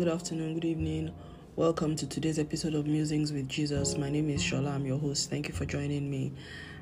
good afternoon, good evening. Welcome to today's episode of Musings with Jesus. My name is Shola. I'm your host. Thank you for joining me.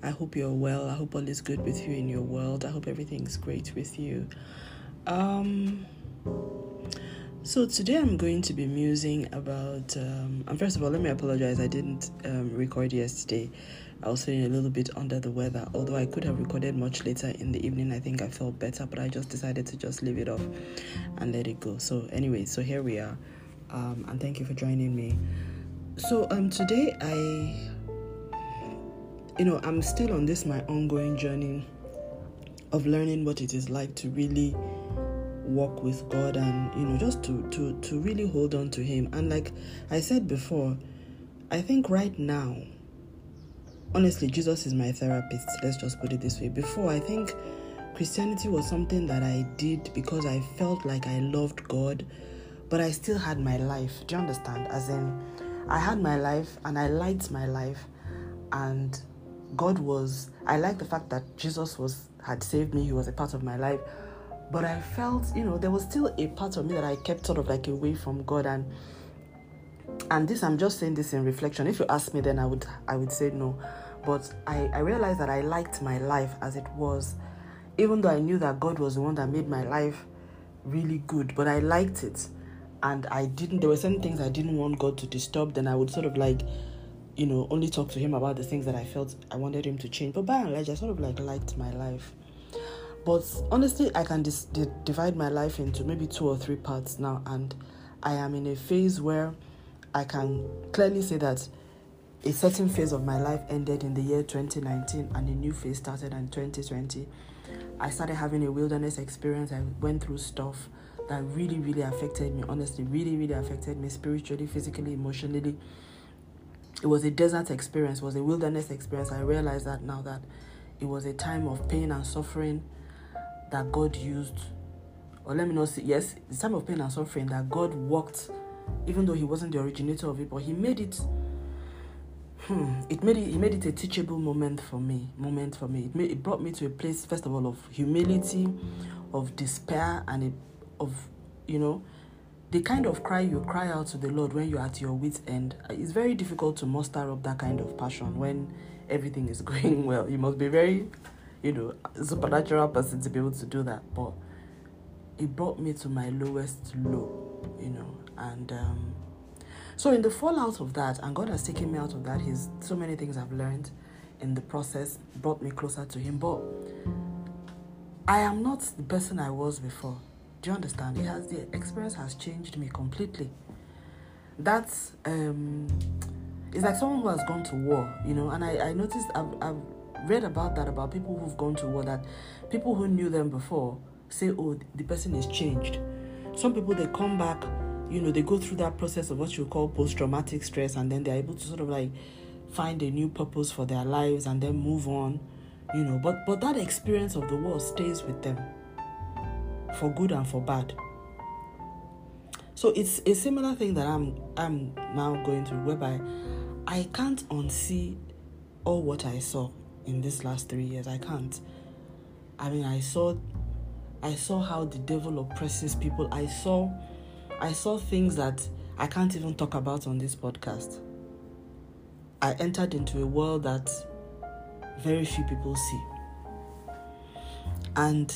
I hope you're well. I hope all is good with you in your world. I hope everything's great with you. Um so today I'm going to be musing about um and first of all let me apologize. I didn't um, record yesterday. I was feeling a little bit under the weather. Although I could have recorded much later in the evening, I think I felt better, but I just decided to just leave it off and let it go. So anyway, so here we are, um, and thank you for joining me. So um, today I, you know, I'm still on this my ongoing journey of learning what it is like to really walk with God and you know just to to to really hold on to Him. And like I said before, I think right now honestly, Jesus is my therapist. Let's just put it this way. Before, I think Christianity was something that I did because I felt like I loved God, but I still had my life. Do you understand? As in, I had my life and I liked my life, and God was. I like the fact that Jesus was had saved me. He was a part of my life, but I felt, you know, there was still a part of me that I kept sort of like away from God and and this i'm just saying this in reflection. If you ask me then i would i would say no. But i i realized that i liked my life as it was even though i knew that god was the one that made my life really good but i liked it. And i didn't there were certain things i didn't want god to disturb then i would sort of like you know only talk to him about the things that i felt i wanted him to change. But by and large i sort of like liked my life. But honestly i can dis- divide my life into maybe two or three parts now. And i am in a phase where I can clearly say that a certain phase of my life ended in the year 2019 and a new phase started in 2020. I started having a wilderness experience. I went through stuff that really, really affected me, honestly, really, really affected me spiritually, physically, emotionally. It was a desert experience, it was a wilderness experience. I realized that now that it was a time of pain and suffering that God used, or let me not say, yes, the time of pain and suffering that God worked even though he wasn't the originator of it, but he made it. Hmm, it made it. He made it a teachable moment for me. Moment for me. It made. It brought me to a place, first of all, of humility, of despair, and of, you know, the kind of cry you cry out to the Lord when you're at your wits' end. It's very difficult to muster up that kind of passion when everything is going well. You must be very, you know, supernatural person to be able to do that. But it brought me to my lowest low, you know, and um, so in the fallout of that, and God has taken me out of that. He's so many things I've learned in the process brought me closer to Him. But I am not the person I was before. Do you understand? It has the experience has changed me completely. That's um, it's like someone who has gone to war, you know. And I, I noticed I've, I've read about that about people who've gone to war that people who knew them before say, oh, the person is changed. Some people they come back you know, they go through that process of what you call post traumatic stress and then they're able to sort of like find a new purpose for their lives and then move on, you know. But but that experience of the war stays with them for good and for bad. So it's a similar thing that I'm I'm now going through whereby I can't unsee all what I saw in this last three years. I can't. I mean I saw I saw how the devil oppresses people. I saw I saw things that I can't even talk about on this podcast. I entered into a world that very few people see. And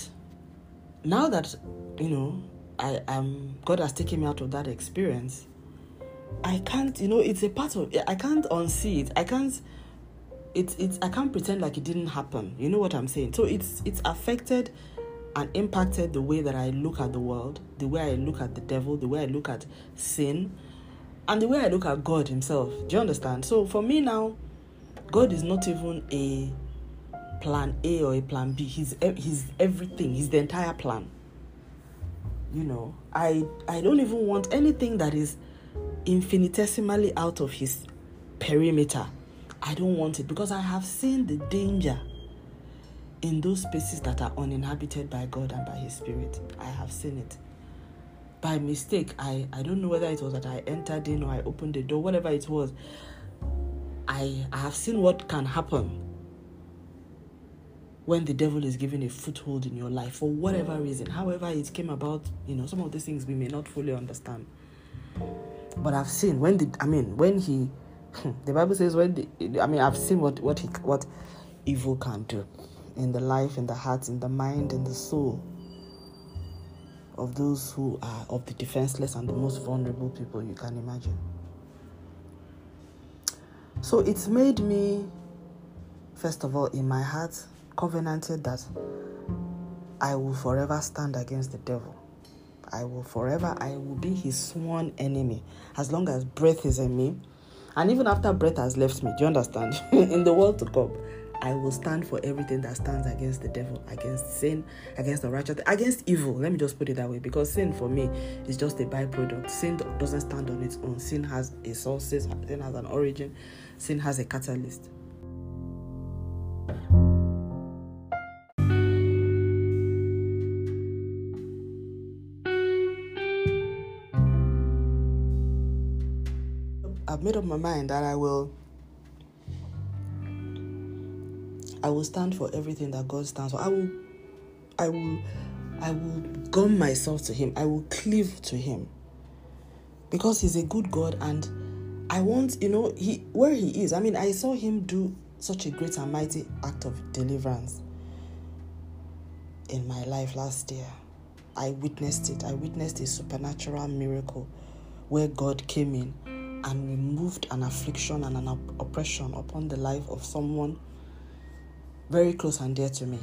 now that, you know, I am God has taken me out of that experience, I can't, you know, it's a part of I can't unsee it. I can't it's it's I can't pretend like it didn't happen. You know what I'm saying? So it's it's affected and impacted the way that I look at the world, the way I look at the devil, the way I look at sin, and the way I look at God Himself. Do you understand? So for me now, God is not even a plan A or a plan B. He's he's everything. He's the entire plan. You know, I I don't even want anything that is infinitesimally out of His perimeter. I don't want it because I have seen the danger in those spaces that are uninhabited by God and by His Spirit. I have seen it. By mistake, I, I don't know whether it was that I entered in or I opened the door, whatever it was. I, I have seen what can happen when the devil is given a foothold in your life for whatever reason, however it came about, you know, some of these things we may not fully understand. But I've seen when the I mean when he the Bible says when the, I mean I've seen what what he what evil can do in the life, in the heart, in the mind, in the soul of those who are of the defenseless and the most vulnerable people you can imagine. So it's made me, first of all, in my heart, covenanted that I will forever stand against the devil. I will forever, I will be his sworn enemy as long as breath is in me. And even after breath has left me, do you understand? in the world to come, I will stand for everything that stands against the devil, against sin, against the righteous, against evil. Let me just put it that way because sin for me is just a byproduct. Sin doesn't stand on its own. Sin has a source, sin has an origin, sin has a catalyst. I've made up my mind that I will I will stand for everything that God stands for. I will, I will, I will gum myself to Him. I will cleave to Him because He's a good God, and I want, you know, He where He is. I mean, I saw Him do such a great and mighty act of deliverance in my life last year. I witnessed it. I witnessed a supernatural miracle where God came in and removed an affliction and an oppression upon the life of someone very close and dear to me,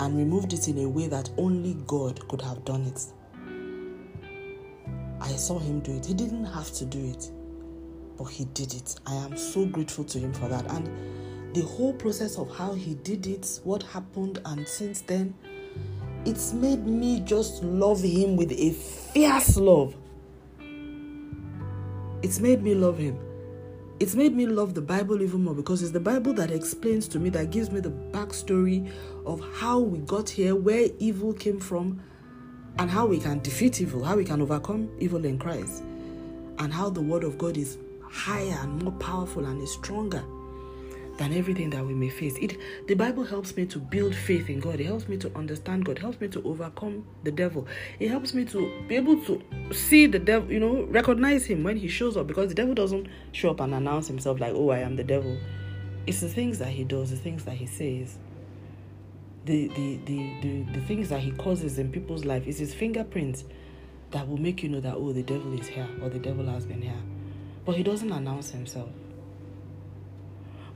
and removed it in a way that only God could have done it. I saw him do it. He didn't have to do it, but he did it. I am so grateful to him for that. And the whole process of how he did it, what happened, and since then, it's made me just love him with a fierce love. It's made me love him it's made me love the Bible even more because it's the Bible that explains to me, that gives me the backstory of how we got here, where evil came from, and how we can defeat evil, how we can overcome evil in Christ, and how the Word of God is higher and more powerful and is stronger than everything that we may face. It the Bible helps me to build faith in God. It helps me to understand God. It helps me to overcome the devil. It helps me to be able to see the devil, you know, recognize him when he shows up because the devil doesn't show up and announce himself like, "Oh, I am the devil." It's the things that he does, the things that he says. The, the, the, the, the things that he causes in people's life is his fingerprints that will make you know that oh the devil is here or the devil has been here. But he doesn't announce himself.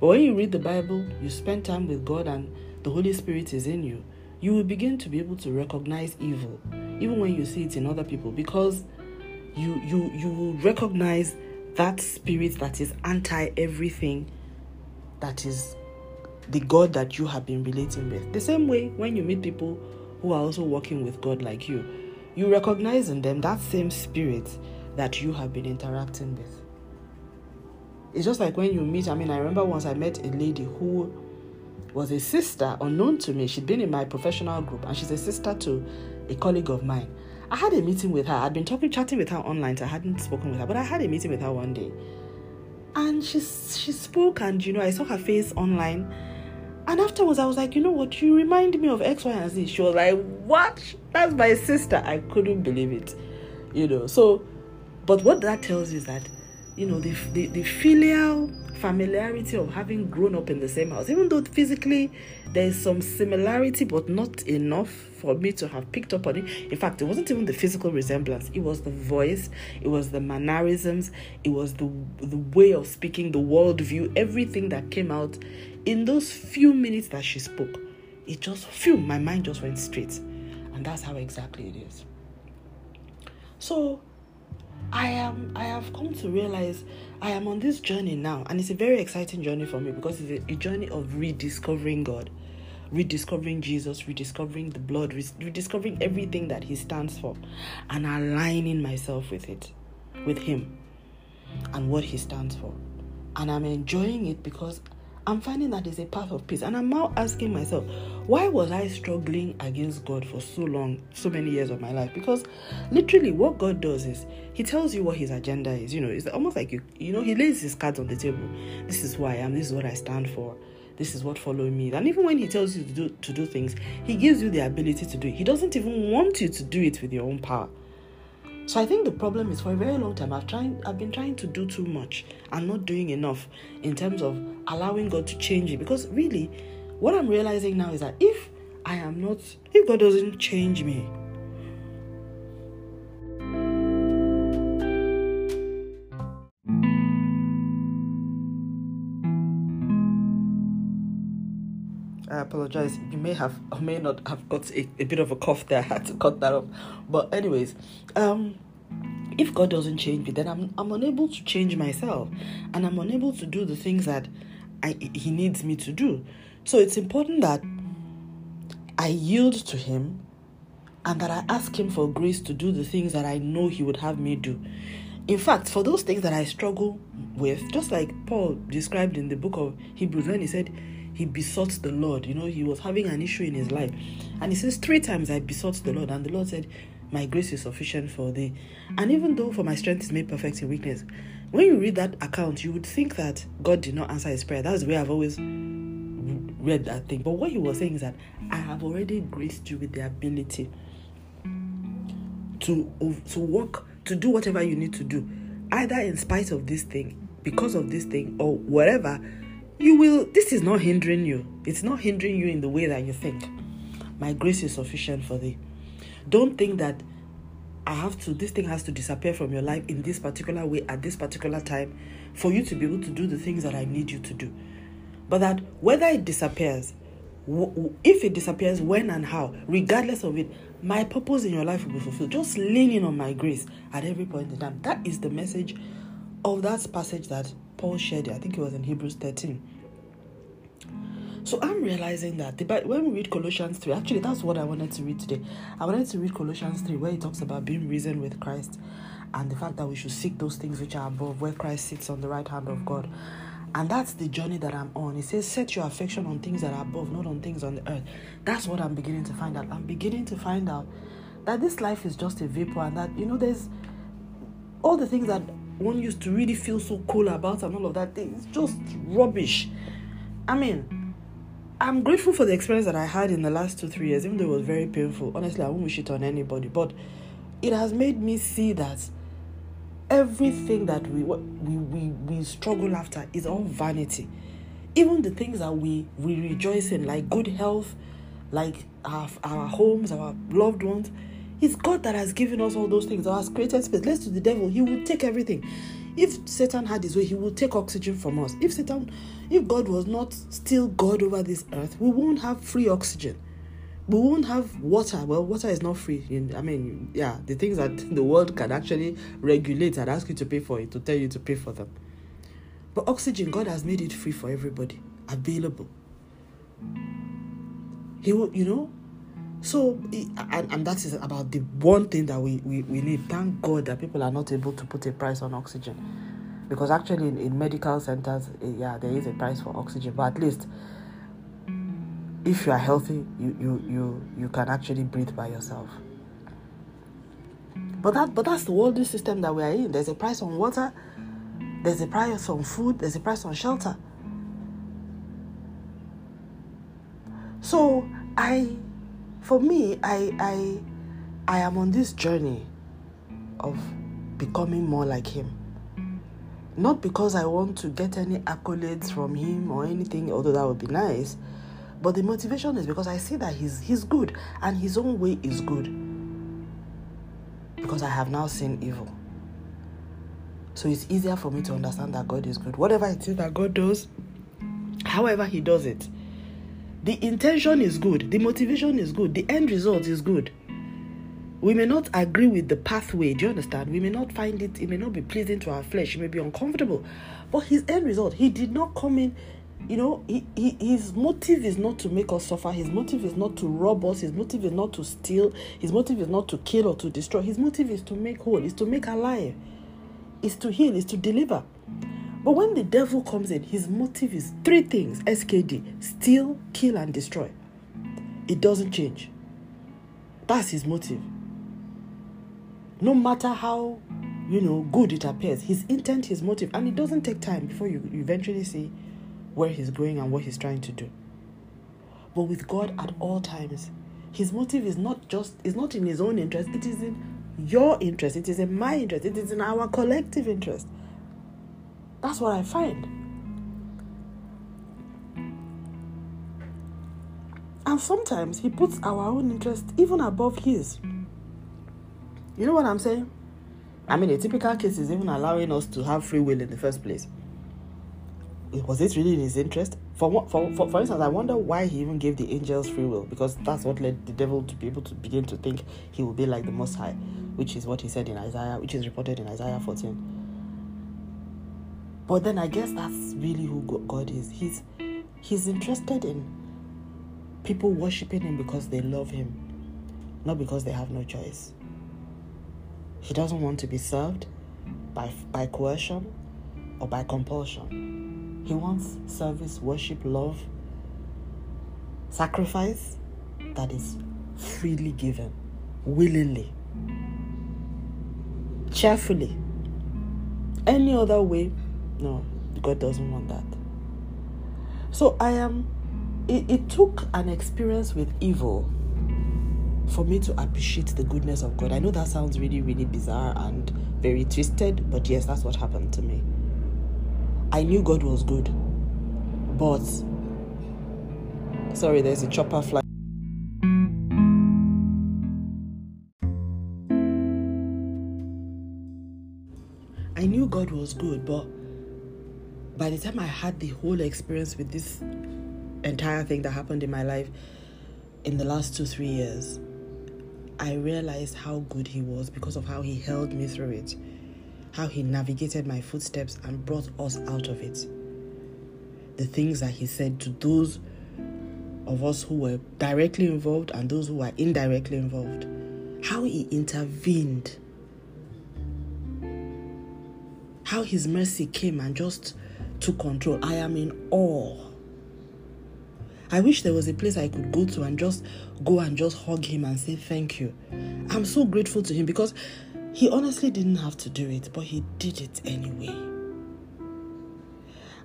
But when you read the Bible, you spend time with God, and the Holy Spirit is in you, you will begin to be able to recognize evil, even when you see it in other people, because you you you will recognize that spirit that is anti everything that is the God that you have been relating with. The same way when you meet people who are also working with God like you, you recognize in them that same spirit that you have been interacting with. It's just like when you meet. I mean, I remember once I met a lady who was a sister unknown to me. She'd been in my professional group and she's a sister to a colleague of mine. I had a meeting with her. I'd been talking, chatting with her online, so I hadn't spoken with her, but I had a meeting with her one day. And she, she spoke, and you know, I saw her face online. And afterwards, I was like, you know what? You remind me of X, Y, and Z. She was like, what? That's my sister. I couldn't believe it. You know, so, but what that tells you is that you know, the, the, the filial familiarity of having grown up in the same house, even though physically there is some similarity, but not enough for me to have picked up on it. In fact, it wasn't even the physical resemblance, it was the voice, it was the mannerisms, it was the, the way of speaking, the worldview, everything that came out in those few minutes that she spoke. It just, phew, my mind just went straight. And that's how exactly it is. So, I am I have come to realize I am on this journey now and it's a very exciting journey for me because it's a, a journey of rediscovering God, rediscovering Jesus, rediscovering the blood, rediscovering everything that he stands for and aligning myself with it, with him and what he stands for. And I'm enjoying it because I'm finding that there's a path of peace. And I'm now asking myself, why was I struggling against God for so long, so many years of my life? Because literally, what God does is He tells you what His agenda is. You know, it's almost like you, you know, He lays His cards on the table. This is who I am. This is what I stand for. This is what follow me. And even when He tells you to do to do things, He gives you the ability to do it. He doesn't even want you to do it with your own power. So I think the problem is for a very long time I've trying I've been trying to do too much and not doing enough in terms of allowing God to change it. Because really, what I'm realizing now is that if I am not if God doesn't change me, I apologize. You may have or may not have got a, a bit of a cough there. I had to cut that off. But anyways, um if God doesn't change me, then I'm I'm unable to change myself and I'm unable to do the things that I he needs me to do. So it's important that I yield to him and that I ask him for grace to do the things that I know he would have me do. In fact, for those things that I struggle with, just like Paul described in the book of Hebrews when he said he besought the Lord. You know, he was having an issue in his life. And he says, Three times I besought the Lord, and the Lord said, My grace is sufficient for thee. And even though for my strength is made perfect in weakness, when you read that account, you would think that God did not answer his prayer. That's the way I've always read that thing. But what he was saying is that I have already graced you with the ability to to work, to do whatever you need to do, either in spite of this thing, because of this thing, or whatever. You will this is not hindering you. It's not hindering you in the way that you think. My grace is sufficient for thee. Don't think that i have to this thing has to disappear from your life in this particular way at this particular time for you to be able to do the things that i need you to do but that whether it disappears if it disappears when and how regardless of it my purpose in your life will be fulfilled just leaning on my grace at every point in time that is the message of that passage that Paul shared. I think it was in Hebrews 13. So I'm realizing that the, when we read Colossians 3, actually, that's what I wanted to read today. I wanted to read Colossians 3, where he talks about being risen with Christ and the fact that we should seek those things which are above, where Christ sits on the right hand of God. And that's the journey that I'm on. It says, Set your affection on things that are above, not on things on the earth. That's what I'm beginning to find out. I'm beginning to find out that this life is just a vapor and that, you know, there's all the things that one used to really feel so cool about and all of that thing. It's just rubbish. I mean, I'm grateful for the experience that I had in the last two, three years, even though it was very painful. Honestly, I won't wish it on anybody, but it has made me see that everything that we we, we, we struggle after is all vanity. Even the things that we, we rejoice in, like good health, like our, our homes, our loved ones, it's God that has given us all those things, or has created space. Let's to the devil, he will take everything. If Satan had his way, he will take oxygen from us. If Satan, if God was not still God over this earth, we won't have free oxygen. We won't have water. Well, water is not free. I mean, yeah, the things that the world can actually regulate and ask you to pay for it, to tell you to pay for them. But oxygen, God has made it free for everybody, available. He will, you know, so, and, and that is about the one thing that we, we, we need. Thank God that people are not able to put a price on oxygen. Because actually, in, in medical centers, eh, yeah, there is a price for oxygen. But at least, if you are healthy, you, you, you, you can actually breathe by yourself. But that but that's the worldly system that we are in. There's a price on water, there's a price on food, there's a price on shelter. So I for me, I I I am on this journey of becoming more like him. Not because I want to get any accolades from him or anything, although that would be nice. But the motivation is because I see that he's he's good and his own way is good. Because I have now seen evil. So it's easier for me to understand that God is good. Whatever it is that God does, however he does it, the intention is good, the motivation is good, the end result is good. We may not agree with the pathway, do you understand? We may not find it, it may not be pleasing to our flesh, it may be uncomfortable. But his end result, he did not come in, you know, he, he, his motive is not to make us suffer, his motive is not to rob us, his motive is not to steal, his motive is not to kill or to destroy, his motive is to make whole, is to make alive, is to heal, is to deliver. But when the devil comes in, his motive is three things SKD steal, kill, and destroy. It doesn't change. That's his motive. No matter how, you know, good it appears, his intent, his motive, and it doesn't take time before you, eventually see where he's going and what he's trying to do. But with God at all times, his motive is not just is not in his own interest, it is in your interest, it is in my interest, it is in our collective interest. That's what I find. And sometimes he puts our own interest even above his. You know what I'm saying? I mean, a typical case is even allowing us to have free will in the first place. Was it really in his interest? For, what, for, for, for instance, I wonder why he even gave the angels free will, because that's what led the devil to be able to begin to think he will be like the Most High, which is what he said in Isaiah, which is reported in Isaiah 14. But then I guess that's really who God is. He's He's interested in people worshiping Him because they love Him, not because they have no choice. He doesn't want to be served by, by coercion or by compulsion. He wants service, worship, love, sacrifice that is freely given, willingly, cheerfully. Any other way, no, God doesn't want that. So I am, it, it took an experience with evil for me to appreciate the goodness of God. I know that sounds really, really bizarre and very twisted, but yes, that's what happened to me. I knew God was good, but sorry, there's a chopper flying. I knew God was good, but by the time I had the whole experience with this entire thing that happened in my life in the last two, three years, I realized how good He was because of how He held me through it, how He navigated my footsteps and brought us out of it. The things that He said to those of us who were directly involved and those who were indirectly involved, how He intervened, how His mercy came and just took control. I am in awe I wish there was a place I could go to and just go and just hug him and say thank you. I'm so grateful to him because he honestly didn't have to do it, but he did it anyway.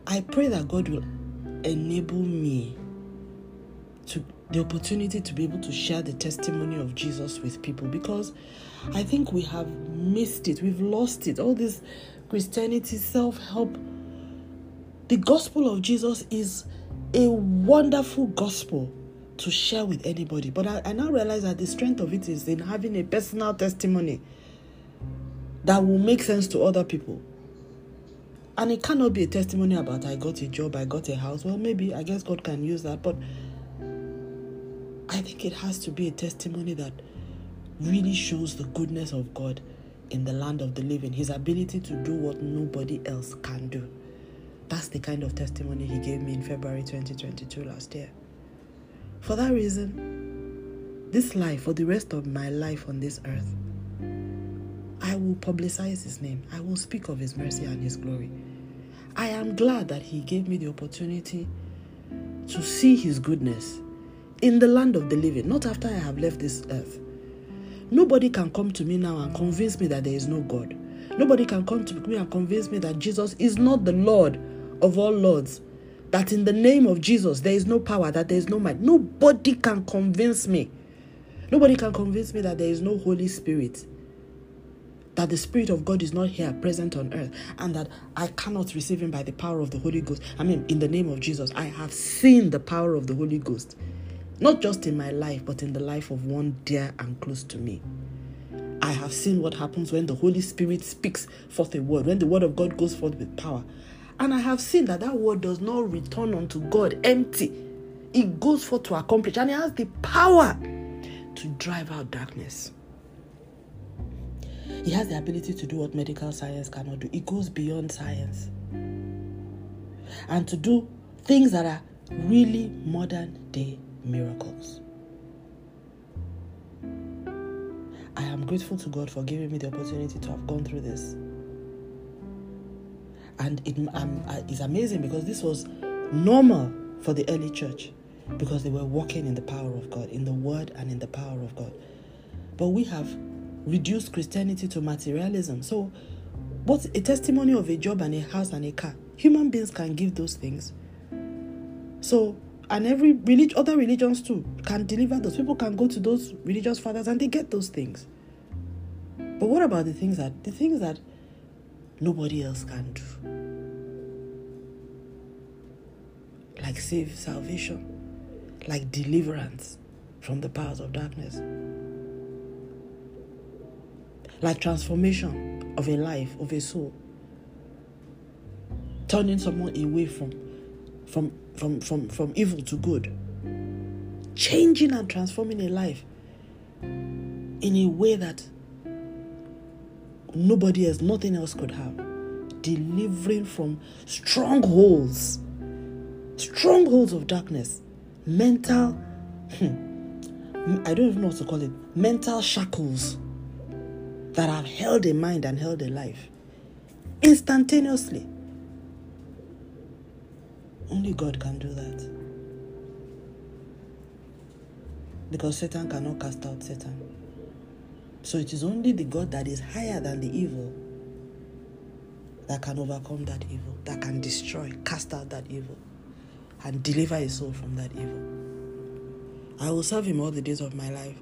I pray that God will enable me to the opportunity to be able to share the testimony of Jesus with people because I think we have missed it. We've lost it. All this Christianity, self help. The gospel of Jesus is a wonderful gospel to share with anybody. But I, I, now realize that the strength of it is in having a personal testimony that will make sense to other people. And it cannot be a testimony about I got a job, I got a house. Well, maybe I guess God can use that, but I think it has to be a testimony that really shows the goodness of God in the land of the living, his ability to do what nobody else can do. That's the kind of testimony he gave me in February 2022 last year. For that reason, this life, for the rest of my life on this earth, I will publicize his name. I will speak of his mercy and his glory. I am glad that he gave me the opportunity to see his goodness in the land of the living, not after I have left this earth. Nobody can come to me now and convince me that there is no God. Nobody can come to me and convince me that Jesus is not the Lord of all lords that in the name of Jesus there is no power, that there is no might. Nobody can convince me. Nobody can convince me that there is no Holy Spirit. That the Spirit of God is not here present on earth and that I cannot receive Him by the power of the Holy Ghost. I mean, in the name of Jesus, I have seen the power of the Holy Ghost, not just in my life, but in the life of one dear and close to me. I have seen what happens when the Holy Spirit speaks forth a word, when the word of God goes forth with power. And I have seen that that word does not return unto God empty. It goes forth to accomplish, and it has the power to drive out darkness. It has the ability to do what medical science cannot do. It goes beyond science. And to do things that are really modern day miracles. I am grateful to God for giving me the opportunity to have gone through this and it um, uh, is amazing because this was normal for the early church because they were walking in the power of God, in the word and in the power of God. But we have reduced Christianity to materialism. So, what's a testimony of a job and a house and a car? Human beings can give those things. So, and every relig- other religions too can deliver those. People can go to those religious fathers and they get those things. But what about the things that the things that nobody else can do? Like save salvation, like deliverance from the powers of darkness, like transformation of a life, of a soul, turning someone away from from from from, from evil to good, changing and transforming a life in a way that nobody else, nothing else could have. Delivering from strongholds, strongholds of darkness, mental, hmm, I don't even know what to call it, mental shackles that have held a mind and held a life instantaneously. Only God can do that. Because Satan cannot cast out Satan. So it is only the God that is higher than the evil that can overcome that evil, that can destroy, cast out that evil, and deliver a soul from that evil. I will serve him all the days of my life.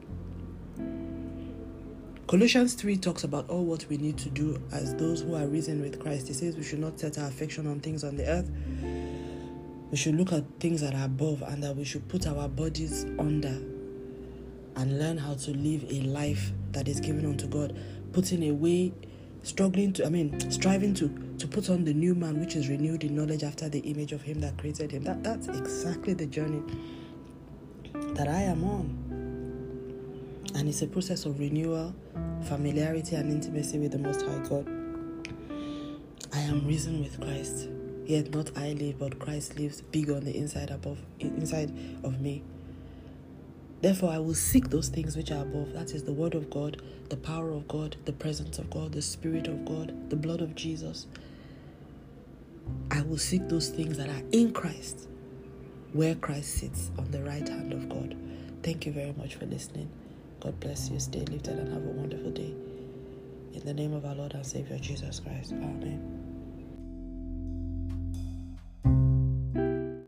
Colossians 3 talks about all what we need to do as those who are risen with Christ. It says we should not set our affection on things on the earth. We should look at things that are above and that we should put our bodies under and learn how to live a life that is given unto God, putting away, struggling to, I mean, striving to to put on the new man which is renewed in knowledge after the image of him that created him. That that's exactly the journey that I am on. And it's a process of renewal, familiarity, and intimacy with the Most High God. I am risen with Christ. Yet not I live, but Christ lives big on the inside above inside of me. Therefore, I will seek those things which are above. That is the Word of God, the power of God, the presence of God, the Spirit of God, the blood of Jesus. I will seek those things that are in Christ, where Christ sits on the right hand of God. Thank you very much for listening. God bless you. Stay lifted and have a wonderful day. In the name of our Lord and Savior Jesus Christ. Amen.